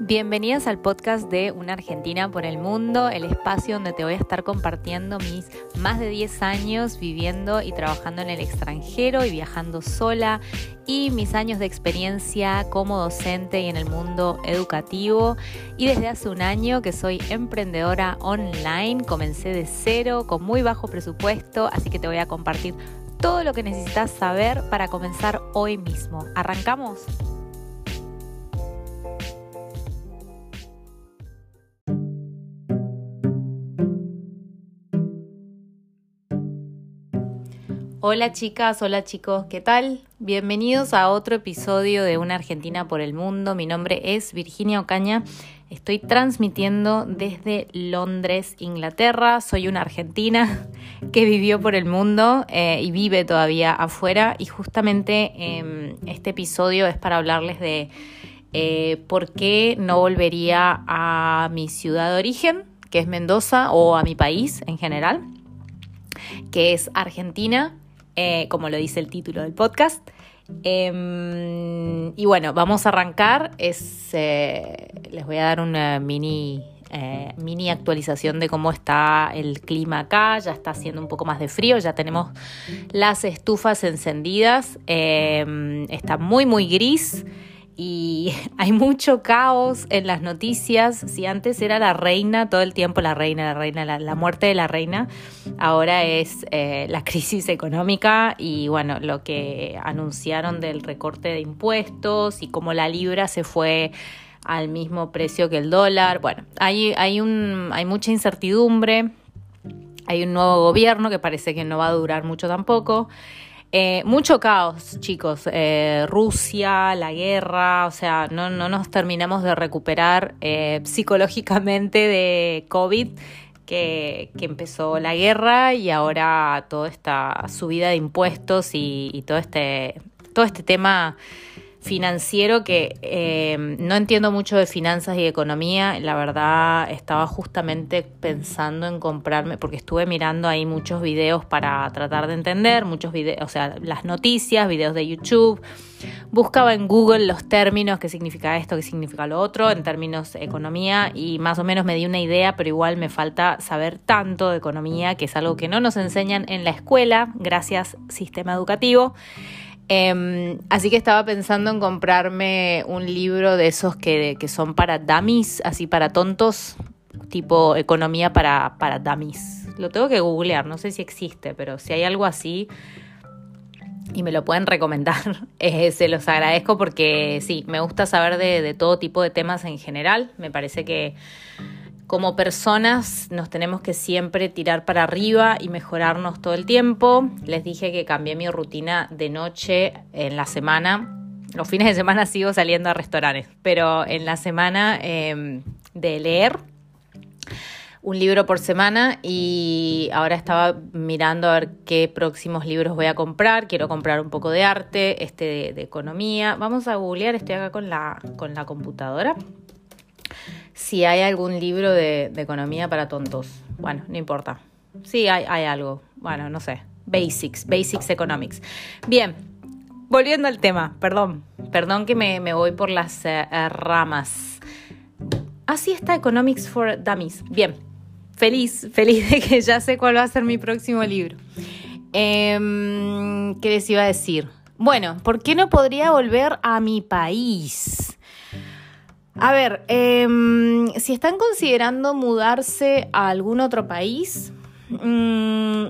Bienvenidos al podcast de Una Argentina por el Mundo, el espacio donde te voy a estar compartiendo mis más de 10 años viviendo y trabajando en el extranjero y viajando sola y mis años de experiencia como docente y en el mundo educativo. Y desde hace un año que soy emprendedora online, comencé de cero con muy bajo presupuesto, así que te voy a compartir todo lo que necesitas saber para comenzar hoy mismo. ¿Arrancamos? Hola chicas, hola chicos, ¿qué tal? Bienvenidos a otro episodio de Una Argentina por el Mundo. Mi nombre es Virginia Ocaña. Estoy transmitiendo desde Londres, Inglaterra. Soy una argentina que vivió por el mundo eh, y vive todavía afuera. Y justamente em, este episodio es para hablarles de eh, por qué no volvería a mi ciudad de origen, que es Mendoza, o a mi país en general, que es Argentina eh, como lo dice el título del podcast. Em, y bueno, vamos a arrancar. Es, eh, les voy a dar una mini, eh, mini actualización de cómo está el clima acá. Ya está haciendo un poco más de frío, ya tenemos las estufas encendidas. Em, está muy, muy gris y hay mucho caos en las noticias. Si antes era la reina, todo el tiempo la reina, la reina, la, muerte de la reina, ahora es eh, la crisis económica y bueno, lo que anunciaron del recorte de impuestos y cómo la libra se fue al mismo precio que el dólar. Bueno, hay, hay, un, hay mucha incertidumbre. Hay un nuevo gobierno que parece que no va a durar mucho tampoco. Eh, mucho caos, chicos. Eh, Rusia, la guerra, o sea, no, no nos terminamos de recuperar eh, psicológicamente de COVID, que, que, empezó la guerra y ahora toda esta subida de impuestos y, y todo, este, todo este tema financiero que eh, no entiendo mucho de finanzas y economía. La verdad estaba justamente pensando en comprarme, porque estuve mirando ahí muchos videos para tratar de entender, muchos videos, o sea, las noticias, videos de YouTube. Buscaba en Google los términos, qué significa esto, qué significa lo otro, en términos de economía, y más o menos me di una idea, pero igual me falta saber tanto de economía, que es algo que no nos enseñan en la escuela, gracias sistema educativo. Em, así que estaba pensando en comprarme un libro de esos que, son para dummies, así para tontos, tipo economía para, para dummies. Lo tengo que googlear, no sé si existe, pero si hay algo así y me lo pueden recomendar, eh, se los agradezco porque sí, me gusta saber de todo tipo de temas en general. Me parece que como personas nos tenemos que siempre tirar para arriba y mejorarnos todo el tiempo. Les dije que cambié mi rutina de noche en la semana. Los fines de semana sigo saliendo a restaurantes, pero en la semana em, de leer un libro por semana y ahora estaba mirando a ver qué próximos libros voy a comprar. Quiero comprar un poco de arte, este de, economía. Vamos a googlear, estoy acá con la, con la computadora si hay algún libro de, economía para tontos. Bueno, no importa. Sí, hay, algo. Bueno, no sé. Basics, Basics Economics. Bien, volviendo al tema, perdón. Perdón que me, voy por las eh, eh, ramas. Así está Economics for Dummies. Bien, feliz, feliz de que ya sé cuál va a ser mi próximo libro. Em, ¿Qué les iba a decir? Bueno, ¿por qué no podría volver a mi país? A ver, em, si están considerando mudarse a algún otro país, mm,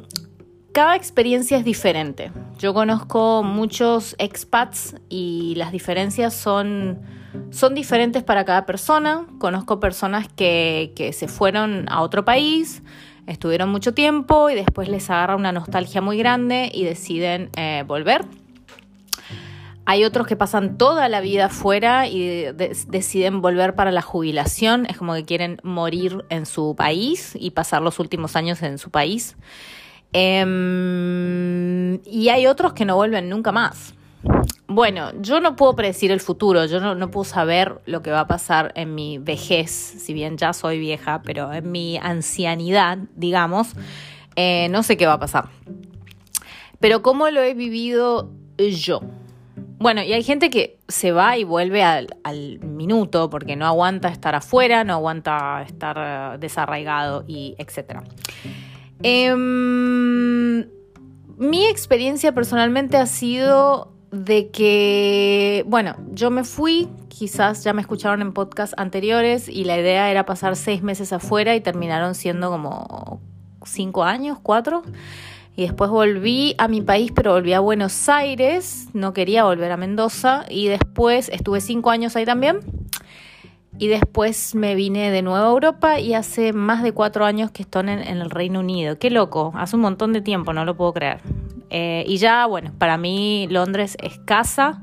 cada experiencia es diferente. Yo conozco muchos expats y las diferencias son, son diferentes para cada persona. Conozco personas que, que se fueron a otro país, estuvieron mucho tiempo y después les agarra una nostalgia muy grande y deciden eh, volver. Hay otros que pasan toda la vida fuera y deciden volver para la jubilación. Es como que quieren morir en su país y pasar los últimos años en su país. Em, y hay otros que no vuelven nunca más. Bueno, yo no puedo predecir el futuro, yo no, puedo saber lo que va a pasar en mi vejez, si bien ya soy vieja, pero en mi ancianidad, digamos, eh, no sé qué va a pasar. Pero cómo lo he vivido yo. Bueno, y hay gente que se va y vuelve al, minuto porque no aguanta estar afuera, no aguanta estar eh, desarraigado y etcétera. Em, mi experiencia personalmente ha sido de que, bueno, yo me fui, quizás ya me escucharon en podcasts anteriores y la idea era pasar seis meses afuera y terminaron siendo como cinco años, cuatro. Y después volví a mi país, pero volví a Buenos Aires, no quería volver a Mendoza. Y después estuve cinco años ahí también. Y después me vine de nuevo a Europa y hace más de cuatro años que estoy en, el Reino Unido. Qué loco, hace un montón de tiempo, no lo puedo creer. Eh, y ya, bueno, para mí Londres es casa.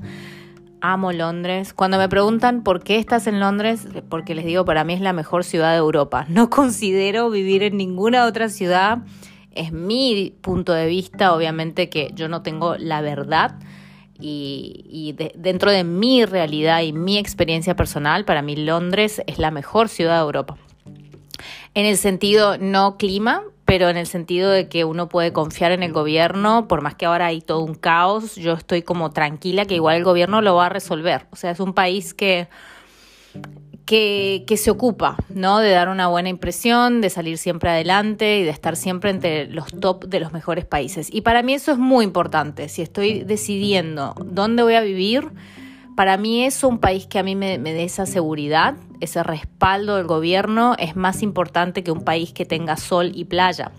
Amo Londres. Cuando me preguntan por qué estás en Londres, porque les digo, para mí es la mejor ciudad de Europa. No considero vivir en ninguna otra ciudad es mi punto de vista, obviamente que yo no tengo la verdad y, dentro de mi realidad y mi experiencia personal, para mí Londres es la mejor ciudad de Europa. En el sentido no clima, pero en el sentido de que uno puede confiar en el gobierno, por más que ahora hay todo un caos, yo estoy como tranquila que igual el gobierno lo va a resolver. O sea, es un país que que, se ocupa, ¿no? De dar una buena impresión, de salir siempre adelante y de estar siempre entre los top de los mejores países. Y para mí eso es muy importante. Si estoy decidiendo dónde voy a vivir, para mí eso, un país que a mí me, dé esa seguridad, ese respaldo del gobierno, es más importante que un país que tenga sol y playa.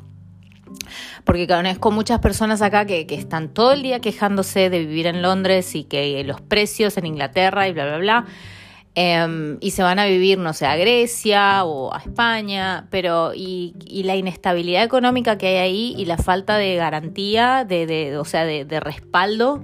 Porque conozco muchas personas acá que, están todo el día quejándose de vivir en Londres y que los precios en Inglaterra y bla, bla, bla. Em, y se van a vivir, no sé, a Grecia o a España, pero y, la inestabilidad económica que hay ahí y la falta de garantía, de, o sea, de, respaldo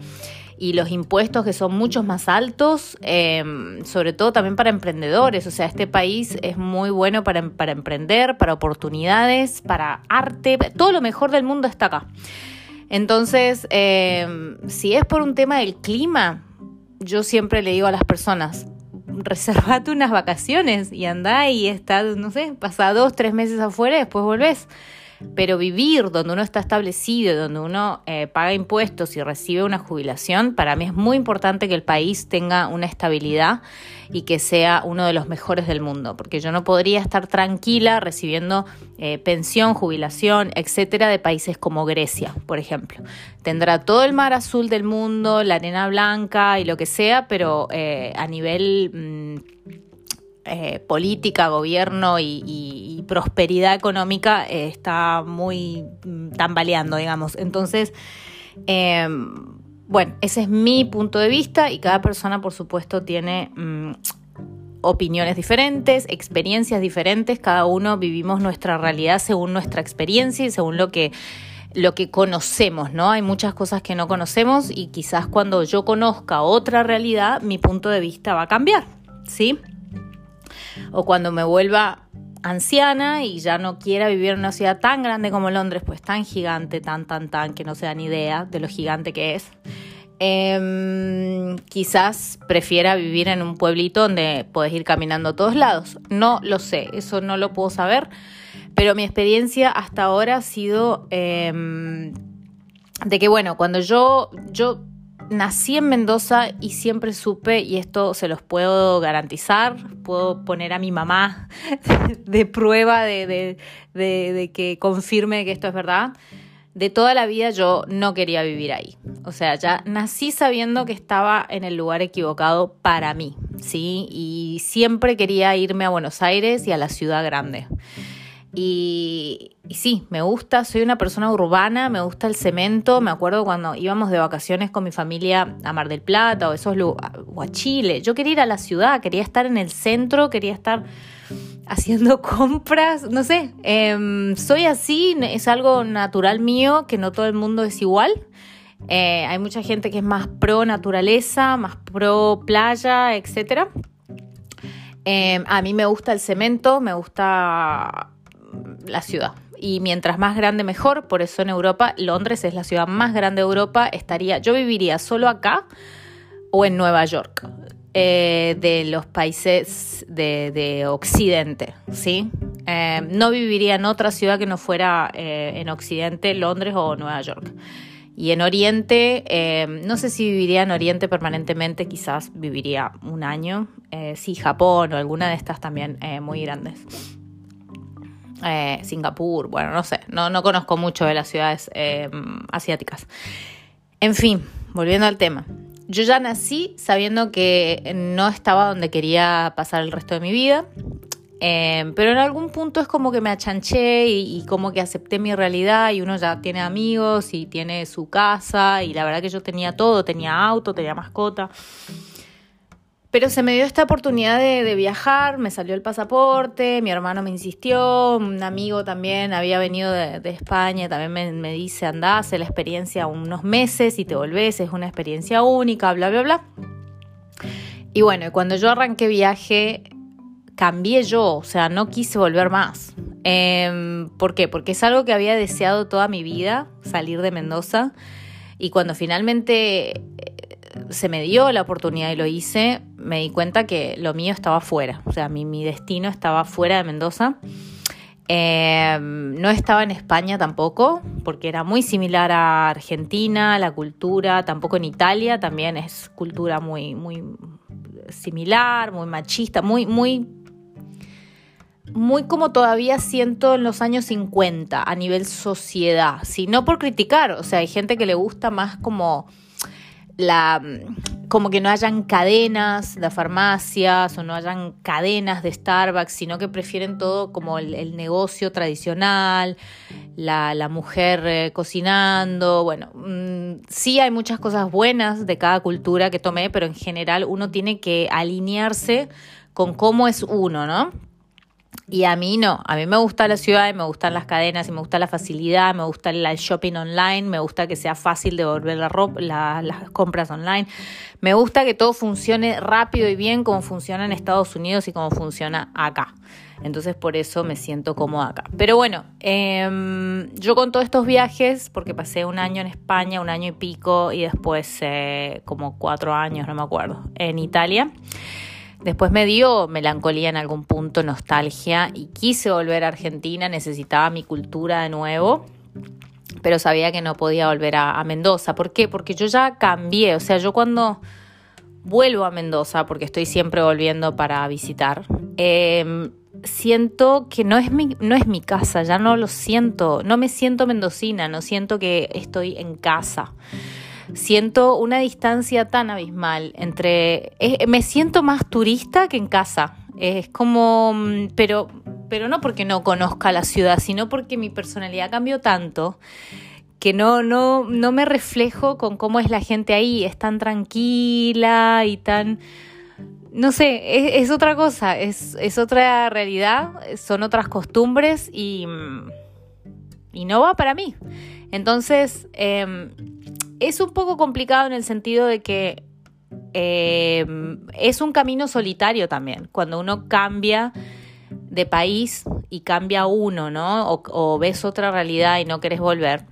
y los impuestos que son muchos más altos, em, sobre todo también para emprendedores. O sea, este país es muy bueno para, para emprender, para oportunidades, para arte, todo lo mejor del mundo está acá. Entonces, em, si es por un tema del clima, yo siempre le digo a las personas, reservate unas vacaciones y andá y está, no sé, pasa dos, tres meses afuera y después volvés. Pero vivir donde uno está establecido, donde uno eh, paga impuestos y recibe una jubilación, para mí es muy importante que el país tenga una estabilidad y que sea uno de los mejores del mundo, porque yo no podría estar tranquila recibiendo eh, pensión, jubilación, etcétera, de países como Grecia, por ejemplo. Tendrá todo el mar azul del mundo, la arena blanca y lo que sea, pero eh, a nivel mm, eh, política, gobierno y, prosperidad económica está muy mm, tambaleando, digamos. Entonces, em, bueno, ese es mi punto de vista y cada persona, por supuesto, tiene mm, opiniones diferentes, experiencias diferentes, cada uno vivimos nuestra realidad según nuestra experiencia y según lo que lo que conocemos, ¿no? Hay muchas cosas que no conocemos y quizás cuando yo conozca otra realidad, mi punto de vista va a cambiar, ¿sí? O cuando me vuelva anciana y ya no quiera vivir en una ciudad tan grande como Londres, pues tan gigante, tan, tan, tan, que no se dan idea de lo gigante que es. Em, quizás prefiera vivir en un pueblito donde puedes ir caminando a todos lados. No lo sé, eso no lo puedo saber, pero mi experiencia hasta ahora ha sido em, de que, bueno, cuando yo, yo nací en Mendoza y siempre supe, y esto se los puedo garantizar, puedo poner a mi mamá de prueba de, que confirme que esto es verdad. De toda la vida yo no quería vivir ahí. O sea, ya nací sabiendo que estaba en el lugar equivocado para mí, ¿sí? Y siempre quería irme a Buenos Aires y a la ciudad grande. Y, sí, me gusta, soy una persona urbana, me gusta el cemento. Me acuerdo cuando íbamos de vacaciones con mi familia a Mar del Plata o, esos, o a Chile. Yo quería ir a la ciudad, quería estar en el centro, quería estar haciendo compras, no sé. Em, soy así, es algo natural mío que no todo el mundo es igual. Eh, hay mucha gente que es más pro naturaleza, más pro playa, etc. Em, a mí me gusta el cemento, me gusta la ciudad. Y mientras más grande mejor, por eso en Europa, Londres es la ciudad más grande de Europa, estaría, yo viviría solo acá o en Nueva York, eh, de los países de, Occidente, ¿sí? Eh, no viviría en otra ciudad que no fuera eh, en Occidente, Londres o Nueva York. Y en Oriente, no sé si viviría en Oriente permanentemente, quizás viviría un año. Eh, sí, Japón o alguna de estas también muy grandes. Singapur, bueno, no sé, no, no conozco mucho de las ciudades asiáticas. En fin, volviendo al tema. Yo ya nací sabiendo que no estaba donde quería pasar el resto de mi vida. Em, pero en algún punto es como que me achanché y, como que acepté mi realidad y uno ya tiene amigos y tiene su casa y la verdad que yo tenía todo, tenía auto, tenía mascota. Pero se me dio esta oportunidad de, viajar, me salió el pasaporte, mi hermano me insistió, un amigo también había venido de, España, también me, dice, andá, hace la experiencia unos meses y te volvés, es una experiencia única, bla, bla, bla. Y bueno, cuando yo arranqué viaje, cambié yo, o sea, no quise volver más. Em, ¿Por qué? Porque es algo que había deseado toda mi vida, salir de Mendoza. Y cuando finalmente se me dio la oportunidad y lo hice, me di cuenta que lo mío estaba fuera, o sea, mi, mi destino estaba fuera de Mendoza. Em, no estaba en España tampoco, porque era muy similar a Argentina, la cultura, tampoco en Italia, también es cultura muy, muy similar, muy machista, muy, muy muy como todavía siento en los años 50 a nivel sociedad, si no por criticar, o sea, hay gente que le gusta más como la como que no hayan cadenas de farmacias o no hayan cadenas de Starbucks, sino que prefieren todo como el, negocio tradicional, la, mujer eh, cocinando. Bueno, mm, sí hay muchas cosas buenas de cada cultura que tomé, pero en general uno tiene que alinearse con cómo es uno, ¿no? Y a mí no, a mí me gusta la ciudad, me gustan las cadenas, y me gusta la facilidad, me gusta el shopping online, me gusta que sea fácil devolver la ropa, las compras online, me gusta que todo funcione rápido y bien como funciona en Estados Unidos y como funciona acá. Entonces por eso me siento cómoda acá. Pero bueno, em, yo con todos estos viajes, porque pasé un año en España, un año y pico, y después eh, como cuatro años, no me acuerdo, en Italia. Después me dio melancolía en algún punto, nostalgia, y quise volver a Argentina, necesitaba mi cultura de nuevo, pero sabía que no podía volver a, Mendoza. ¿Por qué? Porque yo ya cambié, o sea, yo cuando vuelvo a Mendoza, porque estoy siempre volviendo para visitar, em, siento que no es, mi, no es mi casa, ya no lo siento, no me siento mendocina, no siento que estoy en casa siento una distancia tan abismal entre... me siento más turista que en casa. Es como... Mm, pero, pero no porque no conozca la ciudad, sino porque mi personalidad cambió tanto que no, no, no me reflejo con cómo es la gente ahí. Es tan tranquila y tan... No sé, es, otra cosa, es, es, otra realidad, son otras costumbres y, mm, y no va para mí. Entonces, eh, es un poco complicado en el sentido de que eh, es un camino solitario también, cuando uno cambia de país y cambia uno, ¿no? O, ves otra realidad y no querés volver.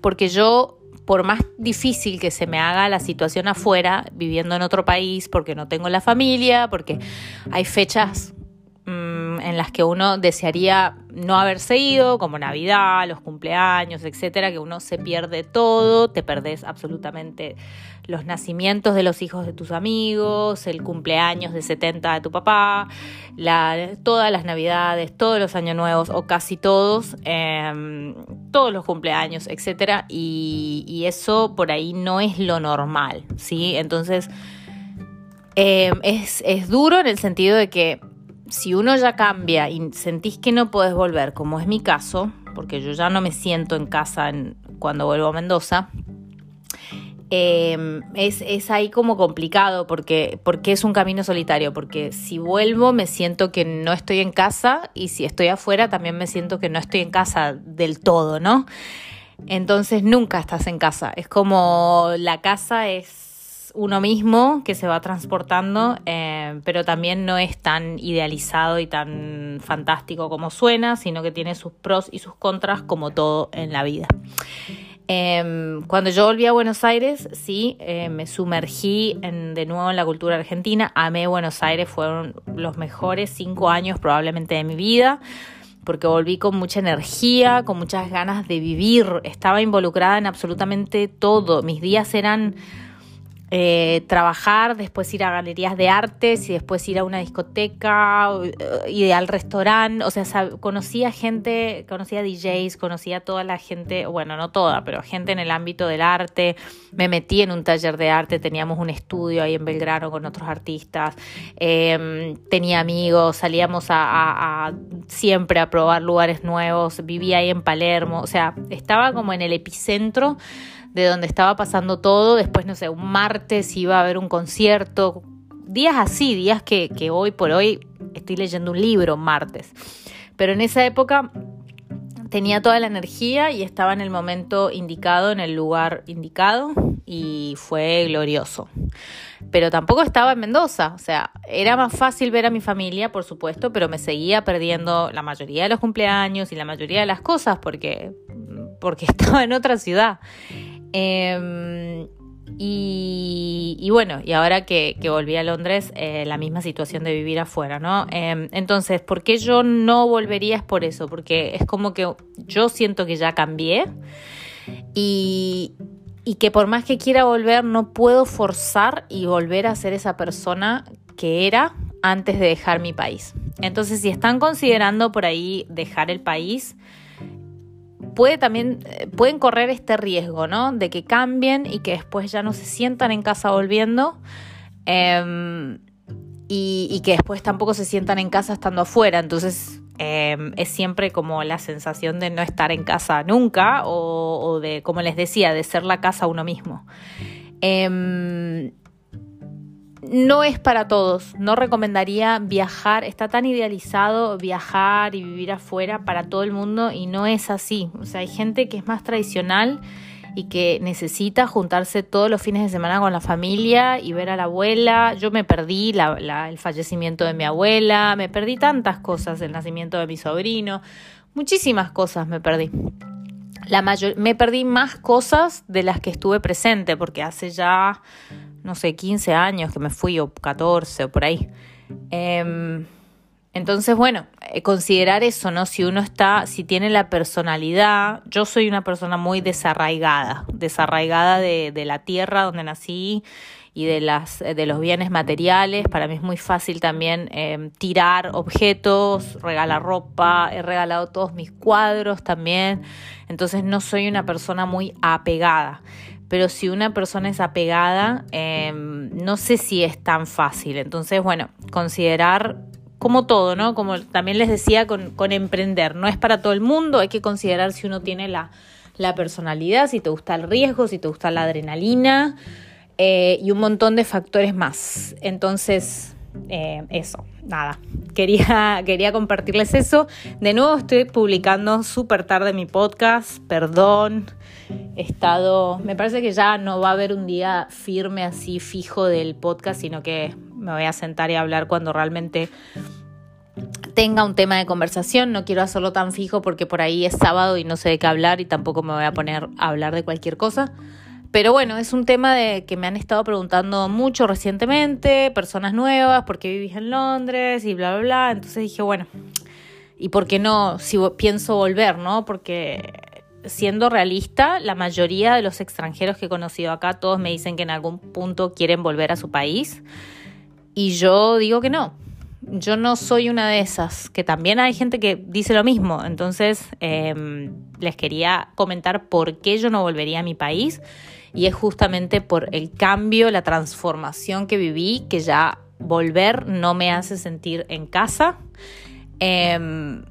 Porque yo, por más difícil que se me haga la situación afuera, viviendo en otro país, porque no tengo la familia, porque hay fechas mm, en las que uno desearía no haberse ido, como Navidad, los cumpleaños, etcétera, que uno se pierde todo, te perdés absolutamente los nacimientos de los hijos de tus amigos, el cumpleaños de 70 de tu papá, todas las Navidades, todos los años nuevos o casi todos, em, todos los cumpleaños, etcétera, y, eso por ahí no es lo normal, ¿sí? Entonces. Em, es, es duro en el sentido de que si uno ya cambia y sentís que no podés volver, como es mi caso, porque yo ya no me siento en casa cuando vuelvo a Mendoza, em, es, ahí como complicado porque, porque es un camino solitario, porque si vuelvo me siento que no estoy en casa y si estoy afuera también me siento que no estoy en casa del todo, ¿no? Entonces nunca estás en casa, es como la casa es uno mismo que se va transportando, eh, pero también no es tan idealizado y tan fantástico como suena, sino que tiene sus pros y sus contras como todo en la vida. Em, cuando yo volví a Buenos Aires, sí, eh, me sumergí de nuevo en la cultura argentina, amé Buenos Aires, fueron los mejores cinco años probablemente de mi vida. porque volví con mucha energía, con muchas ganas de vivir, estaba involucrada en absolutamente todo, mis días eran eh, trabajar, después ir a galerías de artes y después ir a una discoteca y al restaurante. O sea, conocía gente, conocía DJs, conocía toda la gente, bueno, no toda, pero gente en el ámbito del arte. Me metí en un taller de arte, teníamos un estudio ahí en Belgrano con otros artistas. Em, tenía amigos, salíamos a, siempre a probar lugares nuevos. Vivía ahí en Palermo, o sea, estaba como en el epicentro de donde estaba pasando todo. Después, no sé, un martes iba a haber un concierto. Días así, días que, que hoy por hoy estoy leyendo un libro martes. Pero en esa época tenía toda la energía y estaba en el momento indicado, en el lugar indicado y fue glorioso. Pero tampoco estaba en Mendoza, o sea, era más fácil ver a mi familia, por supuesto, pero me seguía perdiendo la mayoría de los cumpleaños y la mayoría de las cosas porque, porque estaba en otra ciudad. Em, y, bueno, y ahora que, volví a Londres, eh, la misma situación de vivir afuera, ¿no? Em, entonces, ¿por qué yo no volvería? Es por eso, porque es como que yo siento que ya cambié y, y que por más que quiera volver, no puedo forzar y volver a ser esa persona que era antes de dejar mi país. Entonces, si están considerando por ahí dejar el país, puede también, eh, pueden correr este riesgo, ¿no? De que cambien y que después ya no se sientan en casa volviendo. Em, y, que después tampoco se sientan en casa estando afuera. Entonces em, es siempre como la sensación de no estar en casa nunca o, de, como les decía, de ser la casa uno mismo. Em, no es para todos. No recomendaría viajar. Está tan idealizado viajar y vivir afuera para todo el mundo y no es así. O sea, hay gente que es más tradicional y que necesita juntarse todos los fines de semana con la familia y ver a la abuela. Yo me perdí el fallecimiento de mi abuela, me perdí tantas cosas, el nacimiento de mi sobrino, muchísimas cosas me perdí. La mayor, me perdí más cosas de las que estuve presente, porque hace ya no sé, 15 años que me fui, o 14 o por ahí. Em, entonces, bueno, eh, considerar eso, ¿no? Si uno está, si tiene la personalidad, yo soy una persona muy desarraigada, desarraigada de, la tierra donde nací y de, las, de los bienes materiales. Para mí es muy fácil también em, tirar objetos, regalar ropa, he regalado todos mis cuadros también. Entonces no soy una persona muy apegada pero si una persona es apegada, em, no sé si es tan fácil. Entonces, bueno, considerar como todo, ¿no? Como también les decía con, emprender, no es para todo el mundo, hay que considerar si uno tiene la, personalidad, si te gusta el riesgo, si te gusta la adrenalina eh, y un montón de factores más. Entonces, eh, eso, nada, quería, quería compartirles eso. De nuevo estoy publicando súper tarde mi podcast, perdón. Estado, me parece que ya no va a haber un día firme así fijo del podcast, sino que me voy a sentar y hablar cuando realmente tenga un tema de conversación. No quiero hacerlo tan fijo porque por ahí es sábado y no sé de qué hablar y tampoco me voy a poner a hablar de cualquier cosa. Pero bueno, es un tema de que me han estado preguntando mucho recientemente, personas nuevas, por qué vivís en Londres y bla, bla, bla. Entonces dije, bueno, ¿y por qué no si pienso volver, no? Porque siendo realista, la mayoría de los extranjeros que he conocido acá, todos me dicen que en algún punto quieren volver a su país. Y yo digo que no. Yo no soy una de esas, que también hay gente que dice lo mismo. Entonces, em, les quería comentar por qué yo no volvería a mi país y es justamente por el cambio, la transformación que viví, que ya volver no me hace sentir en casa. Em,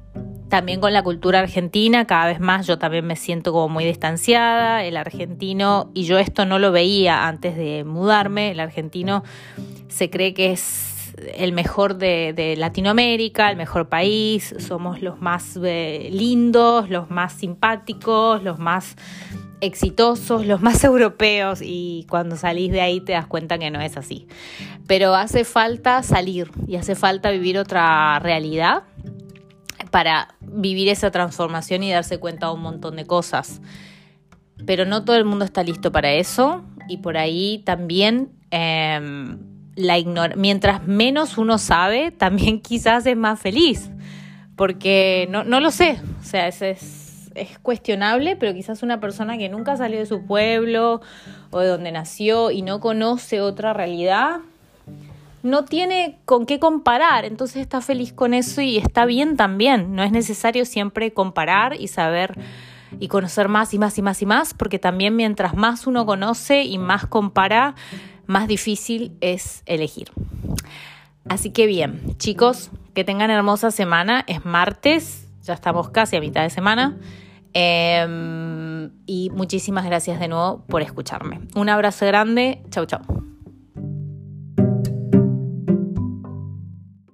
también con la cultura argentina, cada vez más yo también me siento como muy distanciada. El argentino, y yo esto no lo veía antes de mudarme, el argentino se cree que es el mejor de, Latinoamérica, el mejor país, somos los más eh, lindos, los más simpáticos, los más exitosos, los más europeos y cuando salís de ahí te das cuenta que no es así. Pero hace falta salir y hace falta vivir otra realidad para vivir esa transformación y darse cuenta de un montón de cosas. Pero no todo el mundo está listo para eso y por ahí también em, la mientras menos uno sabe, también quizás es más feliz porque no, no lo sé, o sea, es, es, es cuestionable, pero quizás una persona que nunca salió de su pueblo o de donde nació y no conoce otra realidad, no tiene con qué comparar, entonces está feliz con eso y está bien también. No es necesario siempre comparar y saber y conocer más y más y más y más, porque también mientras más uno conoce y más compara, más difícil es elegir. Así que bien, chicos, que tengan hermosa semana. Es martes, ya estamos casi a mitad de semana. Em, y muchísimas gracias de nuevo por escucharme. Un abrazo grande. Chau, chau.